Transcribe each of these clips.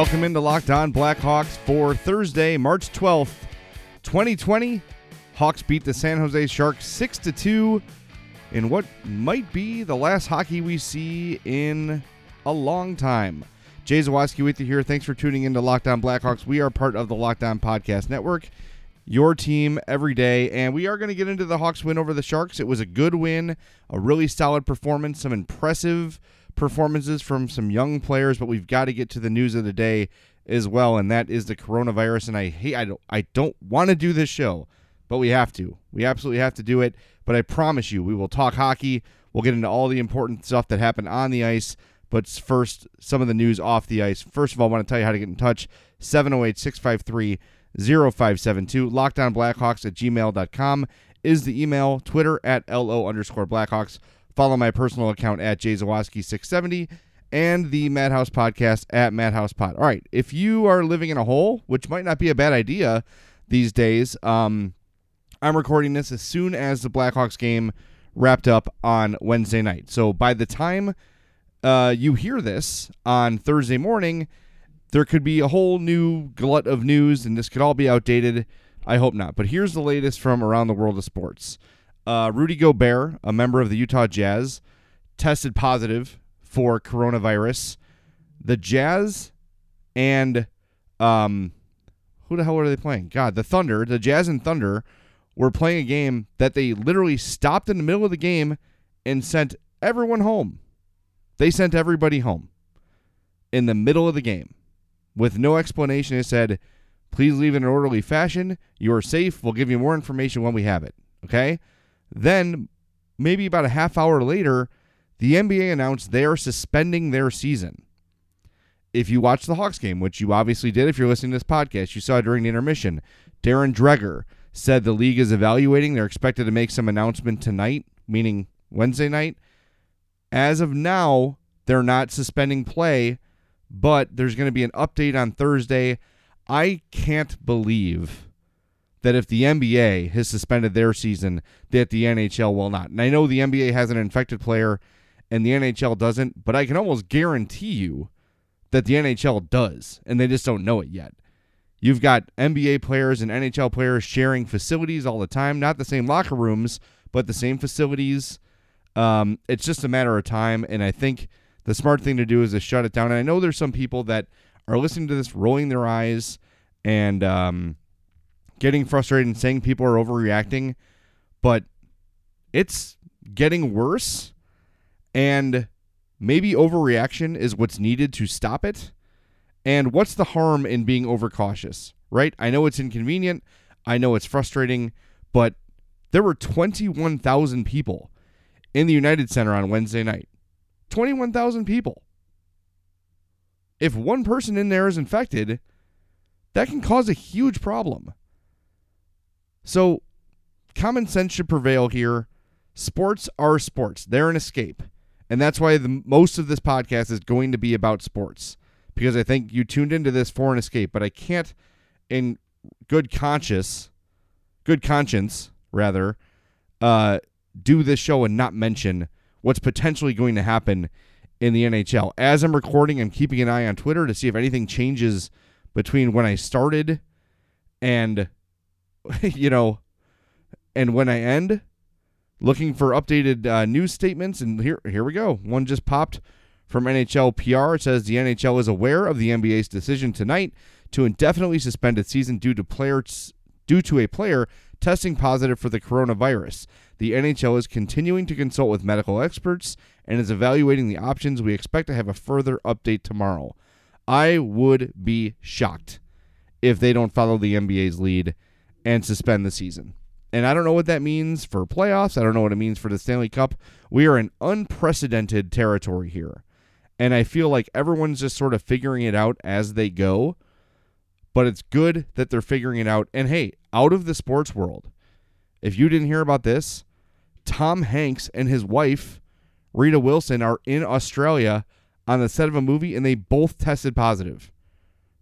Welcome into Locked On Blackhawks for Thursday, March 12th, 2020. Hawks beat the San Jose Sharks 6 to 2 in what might be the last hockey we see in a long time. Jay Zawaski with you here. Thanks for tuning into Locked On Blackhawks. We are part of the Locked On Podcast Network, your team every day. And we are going to get into the Hawks win over the Sharks. It was a good win, a really solid performance, some impressive performances from some young players, but we've got to get to the news of the day as well, and that is the coronavirus. And I hate I don't I don't want to do this show, but we have to. We absolutely have to do it. But I promise you, we will talk hockey. We'll get into all the important stuff that happened on the ice. But first, some of the news off the ice. First of all, I want to tell you how to get in touch 708 653 0572. Locked On Blackhawks at gmail.com is the email. Twitter at LO underscore Blackhawks. Follow my personal account at jzawaski670 and the Madhouse podcast at Madhouse Pod. All right, if you are living in a hole, which might not be a bad idea these days, um, I'm recording this as soon as the Blackhawks game wrapped up on Wednesday night. So by the time uh, you hear this on Thursday morning, there could be a whole new glut of news, and this could all be outdated. I hope not. But here's the latest from around the world of sports. Uh, Rudy Gobert, a member of the Utah Jazz, tested positive for coronavirus. The Jazz and um, who the hell are they playing? God, the Thunder, the Jazz and Thunder were playing a game that they literally stopped in the middle of the game and sent everyone home. They sent everybody home in the middle of the game with no explanation. They said, please leave in an orderly fashion. You are safe. We'll give you more information when we have it. Okay? Then, maybe about a half hour later, the NBA announced they are suspending their season. If you watched the Hawks game, which you obviously did if you're listening to this podcast, you saw during the intermission, Darren Dreger said the league is evaluating. They're expected to make some announcement tonight, meaning Wednesday night. As of now, they're not suspending play, but there's going to be an update on Thursday. I can't believe that if the NBA has suspended their season, that the NHL will not. And I know the NBA has an infected player and the NHL doesn't, but I can almost guarantee you that the NHL does, and they just don't know it yet. You've got NBA players and NHL players sharing facilities all the time, not the same locker rooms, but the same facilities. Um, it's just a matter of time, and I think the smart thing to do is to shut it down. And I know there's some people that are listening to this, rolling their eyes, and um, getting frustrated and saying people are overreacting, but it's getting worse, and maybe overreaction is what's needed to stop it. And what's the harm in being overcautious, right? I know it's inconvenient. I know it's frustrating, but there were 21,000 people in the United Center on Wednesday night. 21,000 people. If one person in there is infected, that can cause a huge problem. So, common sense should prevail here. Sports are sports, they're an escape. And that's why the, most of this podcast is going to be about sports because I think you tuned into this for an escape, but I can't in good conscience, good conscience rather, uh, do this show and not mention what's potentially going to happen in the NHL. As I'm recording, I'm keeping an eye on Twitter to see if anything changes between when I started and you know and when I end looking for updated uh, news statements and here here we go. One just popped from NHL PR. It says the NHL is aware of the NBA's decision tonight to indefinitely suspend its season due to players due to a player testing positive for the coronavirus. The NHL is continuing to consult with medical experts and is evaluating the options. We expect to have a further update tomorrow. I would be shocked if they don't follow the NBA's lead and suspend the season. And I don't know what that means for playoffs. I don't know what it means for the Stanley Cup. We are in unprecedented territory here. And I feel like everyone's just sort of figuring it out as they go. But it's good that they're figuring it out. And hey, out of the sports world, if you didn't hear about this, Tom Hanks and his wife, Rita Wilson, are in Australia on the set of a movie and they both tested positive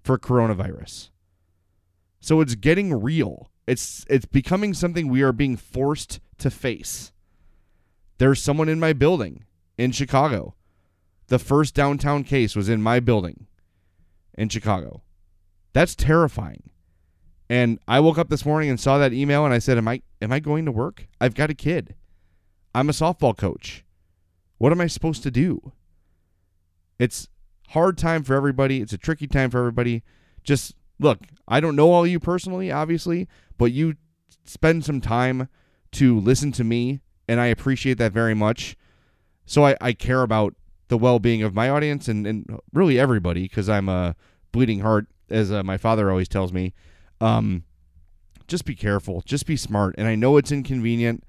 for coronavirus. So it's getting real. It's it's becoming something we are being forced to face. There's someone in my building in Chicago. The first downtown case was in my building. in Chicago. That's terrifying. And I woke up this morning and saw that email and I said, "Am I am I going to work? I've got a kid. I'm a softball coach. What am I supposed to do?" It's hard time for everybody. It's a tricky time for everybody. Just look, I don't know all you personally, obviously, but you spend some time to listen to me, and I appreciate that very much. So I, I care about the well being of my audience and, and really everybody because I'm a bleeding heart, as uh, my father always tells me. Um, just be careful, just be smart. And I know it's inconvenient,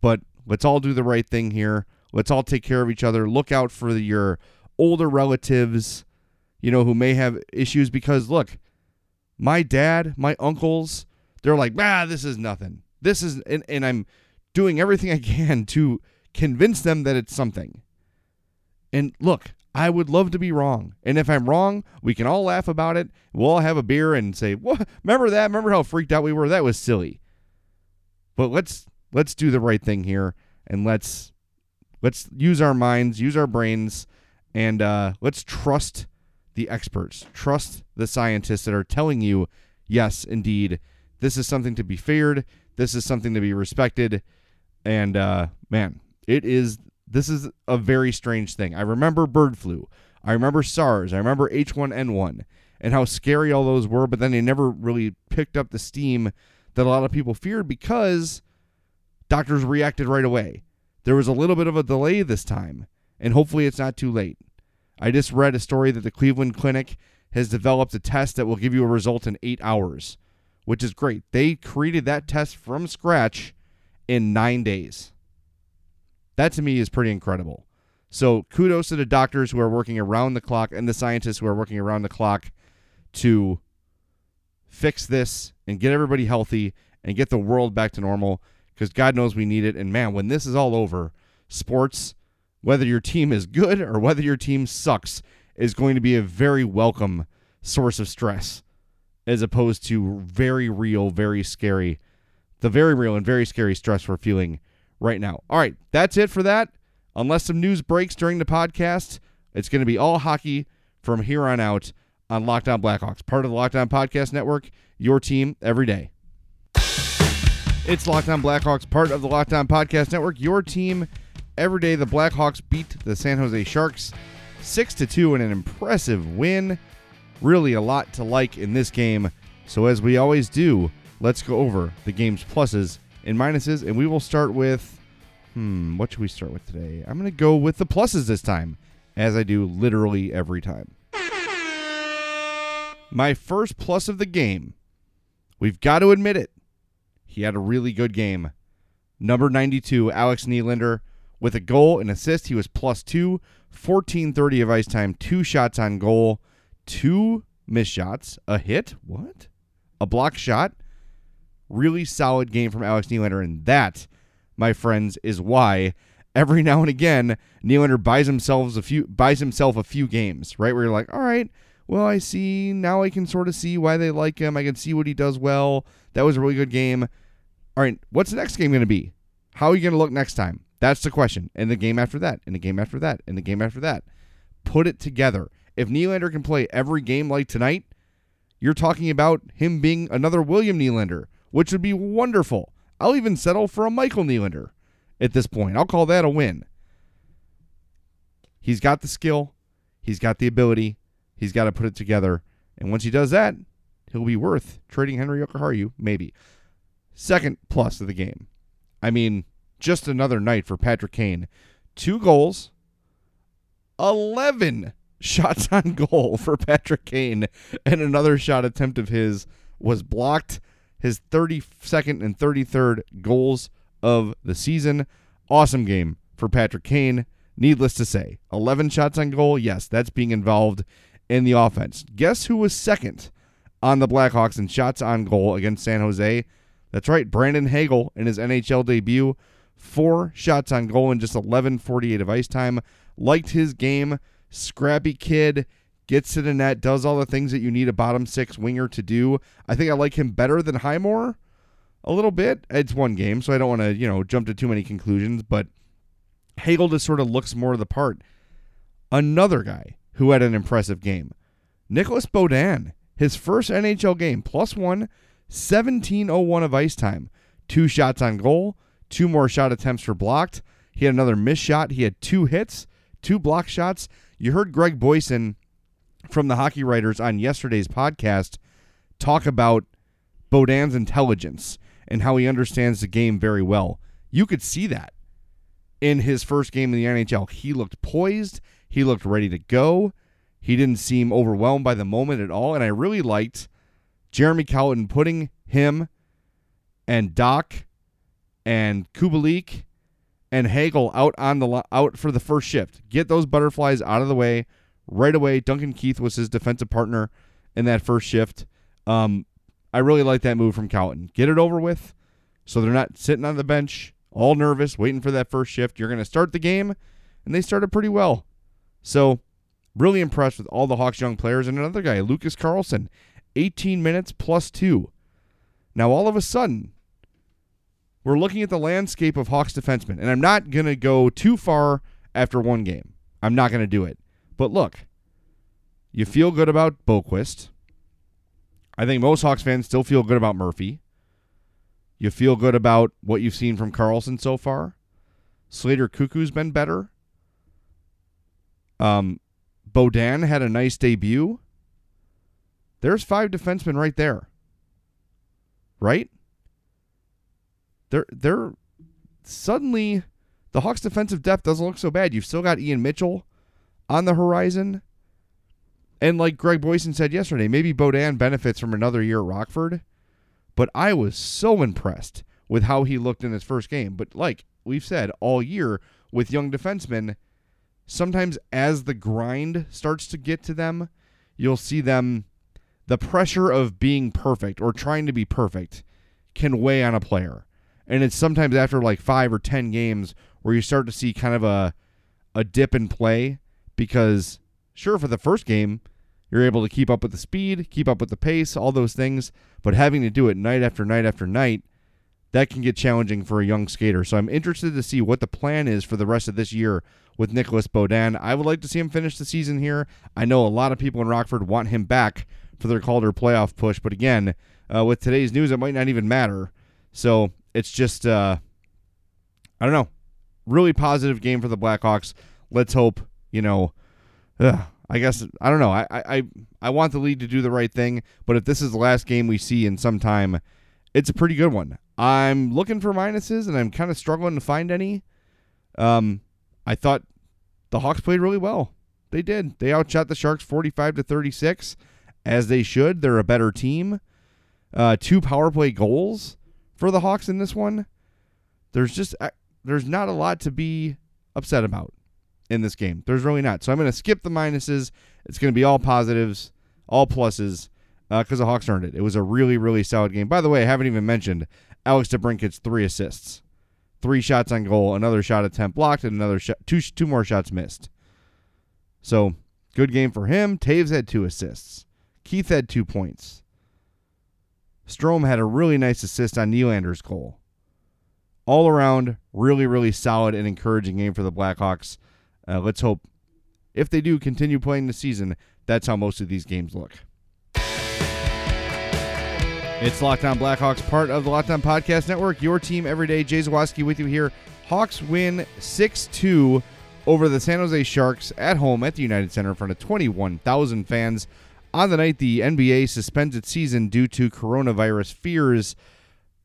but let's all do the right thing here. Let's all take care of each other. Look out for your older relatives, you know, who may have issues because look, my dad, my uncles, they're like, ah, this is nothing. This is, and, and I'm doing everything I can to convince them that it's something. And look, I would love to be wrong. And if I'm wrong, we can all laugh about it. We'll all have a beer and say, "What? Remember that? Remember how freaked out we were? That was silly." But let's let's do the right thing here and let's let's use our minds, use our brains, and uh, let's trust the experts, trust the scientists that are telling you, yes, indeed, this is something to be feared. This is something to be respected. And uh, man, it is this is a very strange thing. I remember bird flu. I remember SARS. I remember H1N1 and how scary all those were, but then they never really picked up the steam that a lot of people feared because doctors reacted right away. There was a little bit of a delay this time, and hopefully it's not too late. I just read a story that the Cleveland Clinic has developed a test that will give you a result in eight hours, which is great. They created that test from scratch in nine days. That to me is pretty incredible. So kudos to the doctors who are working around the clock and the scientists who are working around the clock to fix this and get everybody healthy and get the world back to normal because God knows we need it. And man, when this is all over, sports, whether your team is good or whether your team sucks, is going to be a very welcome source of stress as opposed to very real, very scary, the very real and very scary stress we're feeling right now. All right, that's it for that. Unless some news breaks during the podcast, it's going to be all hockey from here on out on Locked On Blackhawks, part of the Locked On Podcast Network, your team every day. It's Locked On Blackhawks, part of the Locked On Podcast Network, your team every day. The Blackhawks beat the San Jose Sharks 6 to 2 in an impressive win. Really a lot to like in this game. So as we always do, let's go over the game's pluses and minuses, and we will start with hmm, what should we start with today? I'm going to go with the pluses this time, as I do literally every time. My first plus of the game, we've got to admit it. He had a really good game. Number 92, Alex Nylander, with a goal and assist. He was plus two, 1430 of ice time, two shots on goal, two missed shots, a hit, what? A block shot, Really solid game from Alex Nylander, and that, my friends, is why every now and again Nylander buys himself a few buys himself a few games, right? Where you're like, all right, well, I see now I can sort of see why they like him. I can see what he does well. That was a really good game. All right, what's the next game going to be? How are you going to look next time? That's the question. And the game after that, and the game after that, and the game after that. Put it together. If Nylander can play every game like tonight, you're talking about him being another William Nylander which would be wonderful. I'll even settle for a Michael Nylander at this point. I'll call that a win. He's got the skill, he's got the ability, he's got to put it together. And once he does that, he'll be worth trading Henri Jokiharju, maybe. Second plus of the game. I mean, just another night for Patrick Kane. Two goals, 11 shots on goal for Patrick Kane, and another shot attempt of his was blocked his 32nd and 33rd goals of the season. Awesome game for Patrick Kane. Needless to say, 11 shots on goal. Yes, that's being involved in the offense. Guess who was second on the Blackhawks in shots on goal against San Jose? That's right, Brandon Hagel in his NHL debut. Four shots on goal in just 11:48 of ice time. Liked his game. Scrappy kid gets to the net, does all the things that you need a bottom six winger to do. I think I like him better than Highmore a little bit. It's one game, so I don't want to, you know, jump to too many conclusions, but Hagel just sort of looks more the part. Another guy who had an impressive game. Nicolas Beaudin, his first NHL game, plus one, 17.01 of ice time, two shots on goal, two more shot attempts were blocked. He had another missed shot. He had two hits, two block shots. You heard Greg Boysen from the Hockey Writers on yesterday's podcast talk about Beaudin's intelligence and how he understands the game very well. You could see that in his first game in the NHL. He looked poised, he looked ready to go. He didn't seem overwhelmed by the moment at all. And I really liked Jeremy Colliton putting him and Dach and Kubalik and Hagel out on the out for the first shift. Get those butterflies out of the way right away. Duncan Keith was his defensive partner in that first shift. Um, I really like that move from Colliton. Get it over with, so they're not sitting on the bench all nervous, waiting for that first shift. You're going to start the game, and they started pretty well. So, really impressed with all the Hawks young players. And another guy, Lucas Carlsson, 18 minutes plus two. Now, all of a sudden, we're looking at the landscape of Hawks defensemen, and I'm not going to go too far after one game. I'm not going to do it. But look, you feel good about Boqvist. I think most Hawks fans still feel good about Murphy. You feel good about what you've seen from Carlsson so far. Slater Koekkoek's been better. Um, Beaudin had a nice debut. There's five defensemen right there. Right? They're they're suddenly the Hawks defensive depth doesn't look so bad. You've still got Ian Mitchell on the horizon. And like Greg Boysen said yesterday, maybe Beaudin benefits from another year at Rockford. But I was so impressed with how he looked in his first game. But like we've said all year with young defensemen, sometimes as the grind starts to get to them, you'll see them the pressure of being perfect or trying to be perfect can weigh on a player. And it's sometimes after like 5 or 10 games where you start to see kind of a a dip in play because sure for the first game you're able to keep up with the speed, keep up with the pace, all those things. But having to do it night after night after night, that can get challenging for a young skater. So I'm interested to see what the plan is for the rest of this year with Nicolas Beaudin. I would like to see him finish the season here. I know a lot of people in Rockford want him back for their Calder playoff push, but again, uh, with today's news, it might not even matter. So it's just, uh, I don't know, really positive game for the Blackhawks. Let's hope, you know, ugh, I guess I don't know. I, I I want the league to do the right thing, but if this is the last game we see in some time, it's a pretty good one. I'm looking for minuses, and I'm kind of struggling to find any. Um, I thought the Hawks played really well. They did. They outshot the Sharks 45 to 36, as they should. They're a better team. Uh, two power play goals for the Hawks in this one. There's just uh, there's not a lot to be upset about in this game. There's really not. So I'm going to skip the minuses. It's going to be all positives, all pluses, because uh, the Hawks earned it. It was a really, really solid game. By the way, I haven't even mentioned Alex DeBrincat's three assists, three shots on goal, another shot attempt blocked, and another shot, two, two more shots missed. So good game for him. Toews had two assists. Keith had two points. Strome had a really nice assist on Nylander's goal. All around, really, really solid and encouraging game for the Blackhawks. Uh, let's hope if they do continue playing the season, that's how most of these games look. It's Locked On Blackhawks, part of the Locked On Podcast Network. Your team every day. Jay Zawaski with you here. Hawks win 6 2 over the San Jose Sharks at home at the United Center in front of 21,000 fans. On the night, the NBA suspended season due to coronavirus fears.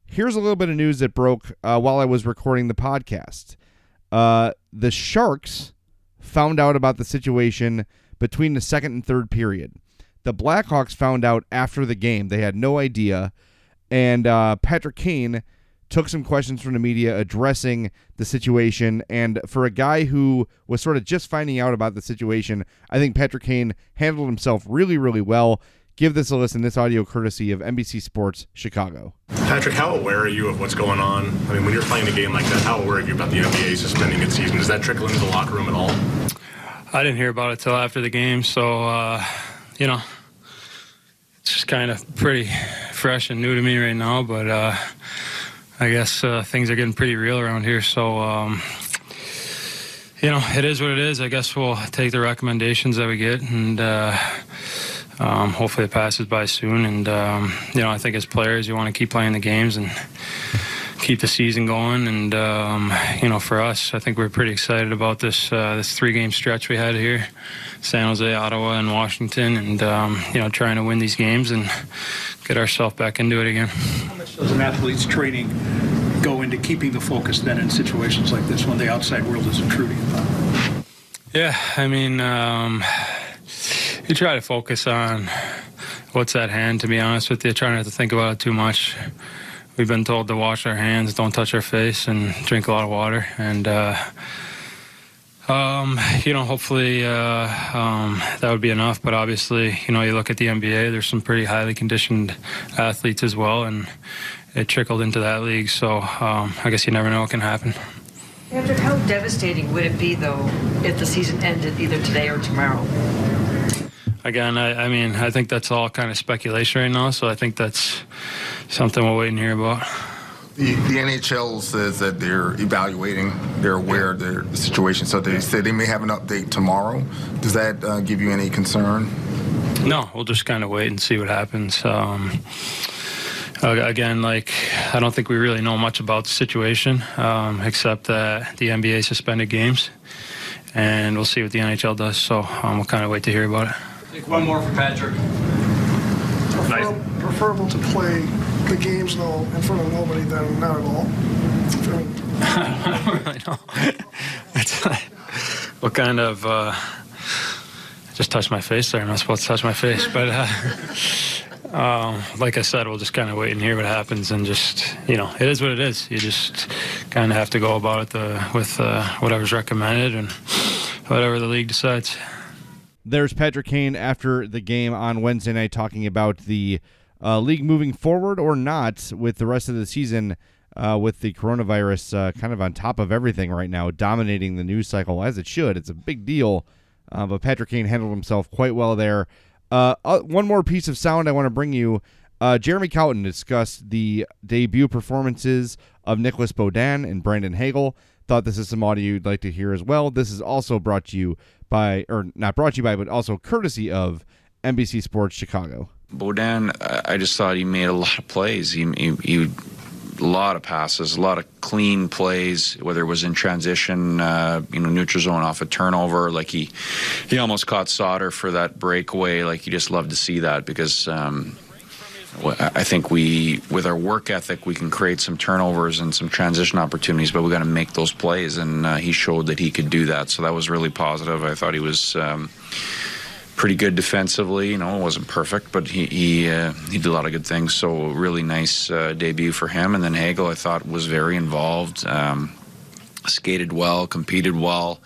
Here's a little bit of news that broke uh, while I was recording the podcast. Uh, the Sharks found out about the situation between the second and third period. The Blackhawks found out after the game. They had no idea. And uh, Patrick Kane took some questions from the media addressing the situation. And for a guy who was sort of just finding out about the situation, I think Patrick Kane handled himself really, really well. Give this a listen. This audio courtesy of NBC Sports Chicago. Patrick, how aware are you of what's going on? I mean, when you're playing a game like that, how aware are you about the NBA suspending its season? Does that trickle into the locker room at all? I didn't hear about it till after the game, so uh, you know, it's just kind of pretty fresh and new to me right now. But uh, I guess uh, things are getting pretty real around here, so. Um, you know, it is what it is. I guess we'll take the recommendations that we get and uh, um, hopefully it passes by soon. And um, you know, I think as players, you want to keep playing the games and keep the season going. And um, you know, for us, I think we're pretty excited about this uh, this three game stretch we had here, San Jose, Ottawa, and Washington, and um, you know, trying to win these games and get ourselves back into it again. How much does an athlete's training go into keeping the focus then in situations like this when the outside world is intruding upon? Yeah, I mean, um, you try to focus on what's at hand. To be honest with you, trying not to think about it too much. We've been told to wash our hands, don't touch our face, and drink a lot of water. And uh, um, you know, hopefully uh, um, that would be enough. But obviously, you know, you look at the NBA. There's some pretty highly conditioned athletes as well, and it trickled into that league. So um, I guess you never know what can happen. Patrick, how devastating would it be, though, if the season ended either today or tomorrow? Again, I, I mean, I think that's all kind of speculation right now. So I think that's something we'll wait and hear about. The, the NHL says that they're evaluating, they're aware of their situation, so they say they may have an update tomorrow. Does that uh, give you any concern? No, we'll just kind of wait and see what happens. Um, again, like I don't think we really know much about the situation, um, except that the NBA suspended games, and we'll see what the NHL does. So um, we'll kind of wait to hear about it. Take one more for Patrick. Prefer- Preferable to play the games though in front of nobody then not at all. I don't really know. What kind of? Uh, just touched my face there. I'm not supposed to touch my face, but uh, um, like I said, we'll just kind of wait and hear what happens, and just you know, it is what it is. You just kind of have to go about it the, with uh, whatever's recommended and whatever the league decides. There's Patrick Kane after the game on Wednesday night talking about the uh, league moving forward or not with the rest of the season uh, with the coronavirus uh, kind of on top of everything right now, dominating the news cycle as it should. It's a big deal. Uh, but Patrick Kane handled himself quite well there. Uh, one more piece of sound I want to bring you. Jeremy Colliton discussed the debut performances of Nicolas Beaudin and Brandon Hagel. Thought this is some audio you'd like to hear as well. This is also brought to you by, or not brought to you by, but also courtesy of NBC Sports Chicago. Beaudin, I just thought he made a lot of plays. He, he, he a lot of passes, a lot of clean plays, whether it was in transition, uh, you know, neutral zone off a turnover. Like he, he almost caught Sauter for that breakaway. Like you just love to see that because um, I think we, with our work ethic, we can create some turnovers and some transition opportunities, but we got to make those plays, and uh, he showed that he could do that. So that was really positive. I thought he was. Um, pretty good defensively. You know, it wasn't perfect, but he he, uh, he did a lot of good things. So really nice uh, debut for him. And then Hagel, I thought was very involved. Um, skated well, competed well.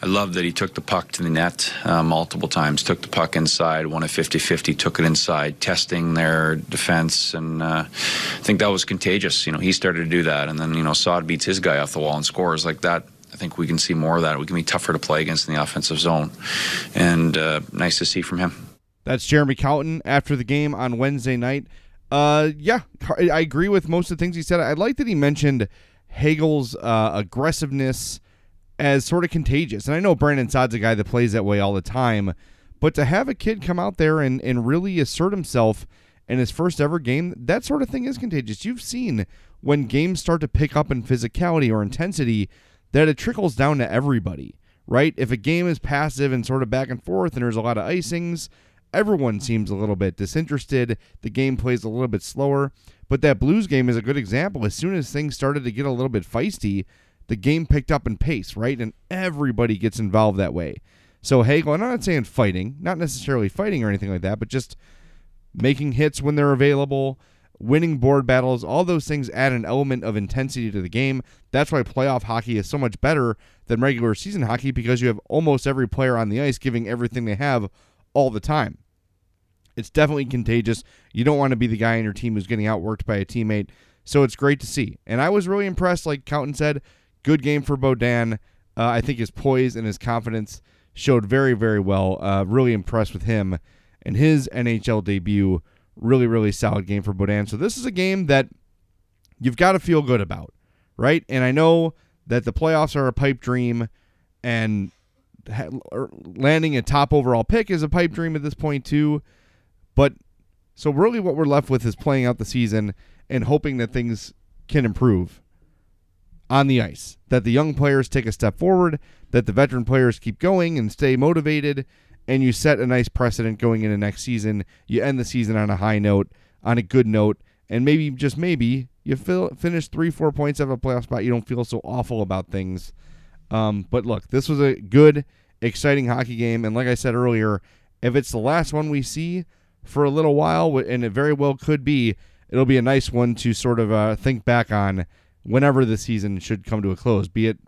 I love that he took the puck to the net uh, multiple times. Took the puck inside, won a 50-50, took it inside, testing their defense, and uh, I think that was contagious. You know, he started to do that, and then you know, Saad beats his guy off the wall and scores like that. I think we can see more of that. We can be tougher to play against in the offensive zone, and uh, nice to see from him. That's Jeremy Colliton after the game on Wednesday night. Uh, yeah, I agree with most of the things he said. I like that he mentioned Hagel's uh, aggressiveness as sort of contagious. And I know Brandon Saad's a guy that plays that way all the time, but to have a kid come out there and, and really assert himself in his first ever game, that sort of thing is contagious. You've seen when games start to pick up in physicality or intensity that it trickles down to everybody, right? If a game is passive and sort of back and forth and there's a lot of icings, everyone seems a little bit disinterested. The game plays a little bit slower. But that Blues game is a good example. As soon as things started to get a little bit feisty, the game picked up in pace, right? And everybody gets involved that way. So Hagel, I'm not saying fighting, not necessarily fighting or anything like that, but just making hits when they're available, winning board battles, all those things add an element of intensity to the game. That's why playoff hockey is so much better than regular season hockey because you have almost every player on the ice giving everything they have all the time. It's definitely contagious. You don't want to be the guy on your team who's getting outworked by a teammate. So it's great to see. And I was really impressed, like Colliton said, Good game for Beaudin. Uh, I think his poise and his confidence showed very, very well. Uh, really impressed with him and his NHL debut. Really, really solid game for Beaudin. So this is a game that you've got to feel good about, right? And I know that the playoffs are a pipe dream, and landing a top overall pick is a pipe dream at this point too. But so really, what we're left with is playing out the season and hoping that things can improve on the ice. That the young players take a step forward, that the veteran players keep going and stay motivated, and you set a nice precedent going into next season. You end the season on a high note, on a good note, and maybe just maybe you feel, finish three, four points of a playoff spot. You don't feel so awful about things. Um, but look, this was a good, exciting hockey game, and like I said earlier, if it's the last one we see for a little while, and it very well could be, it'll be a nice one to sort of uh, think back on whenever the season should come to a close, be it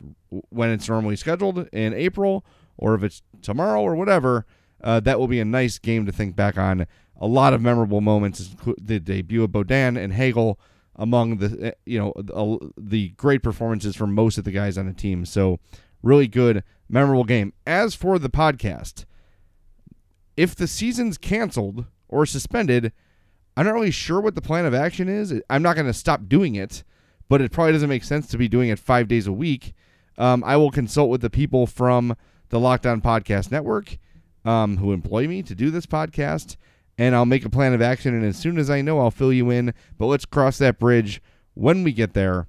when it's normally scheduled in April or if it's tomorrow or whatever. Uh, that will be a nice game to think back on. A lot of memorable moments, the debut of Beaudin and Hagel among the eh, you know the great performances from most of the guys on the team. So really good, memorable game. As for the podcast, if the season's canceled or suspended, I'm not really sure what the plan of action is. I'm not going to stop doing it, but it probably doesn't make sense to be doing it five days a week. Um, I will consult with the people from the Locked On Podcast Network um, who employ me to do this podcast, and I'll make a plan of action. And as soon as I know, I'll fill you in. But let's cross that bridge when we get there,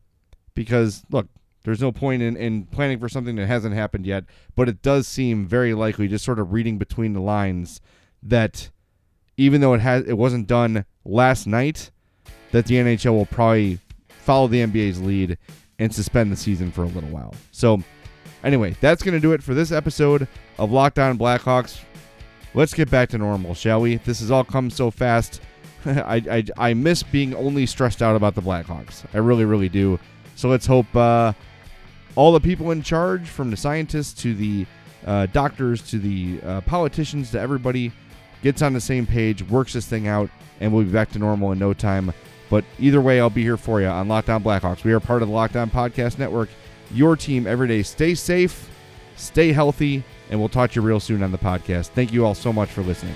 because look, there's no point in, in planning for something that hasn't happened yet. But it does seem very likely, just sort of reading between the lines, that even though it has it wasn't done last night, that the NHL will probably follow the NBA's lead and suspend the season for a little while. So, anyway, that's going to do it for this episode of Locked On Blackhawks. Let's get back to normal, shall we? This has all come so fast. I, I, I miss being only stressed out about the Blackhawks. I really, really do. So let's hope uh, all the people in charge, from the scientists to the uh, doctors to the uh, politicians to everybody, gets on the same page, works this thing out, and we'll be back to normal in no time. But either way, I'll be here for you on Locked On Blackhawks. We are part of the Locked On Podcast Network. Your team every day. Stay safe, stay healthy, and we'll talk to you real soon on the podcast. Thank you all so much for listening.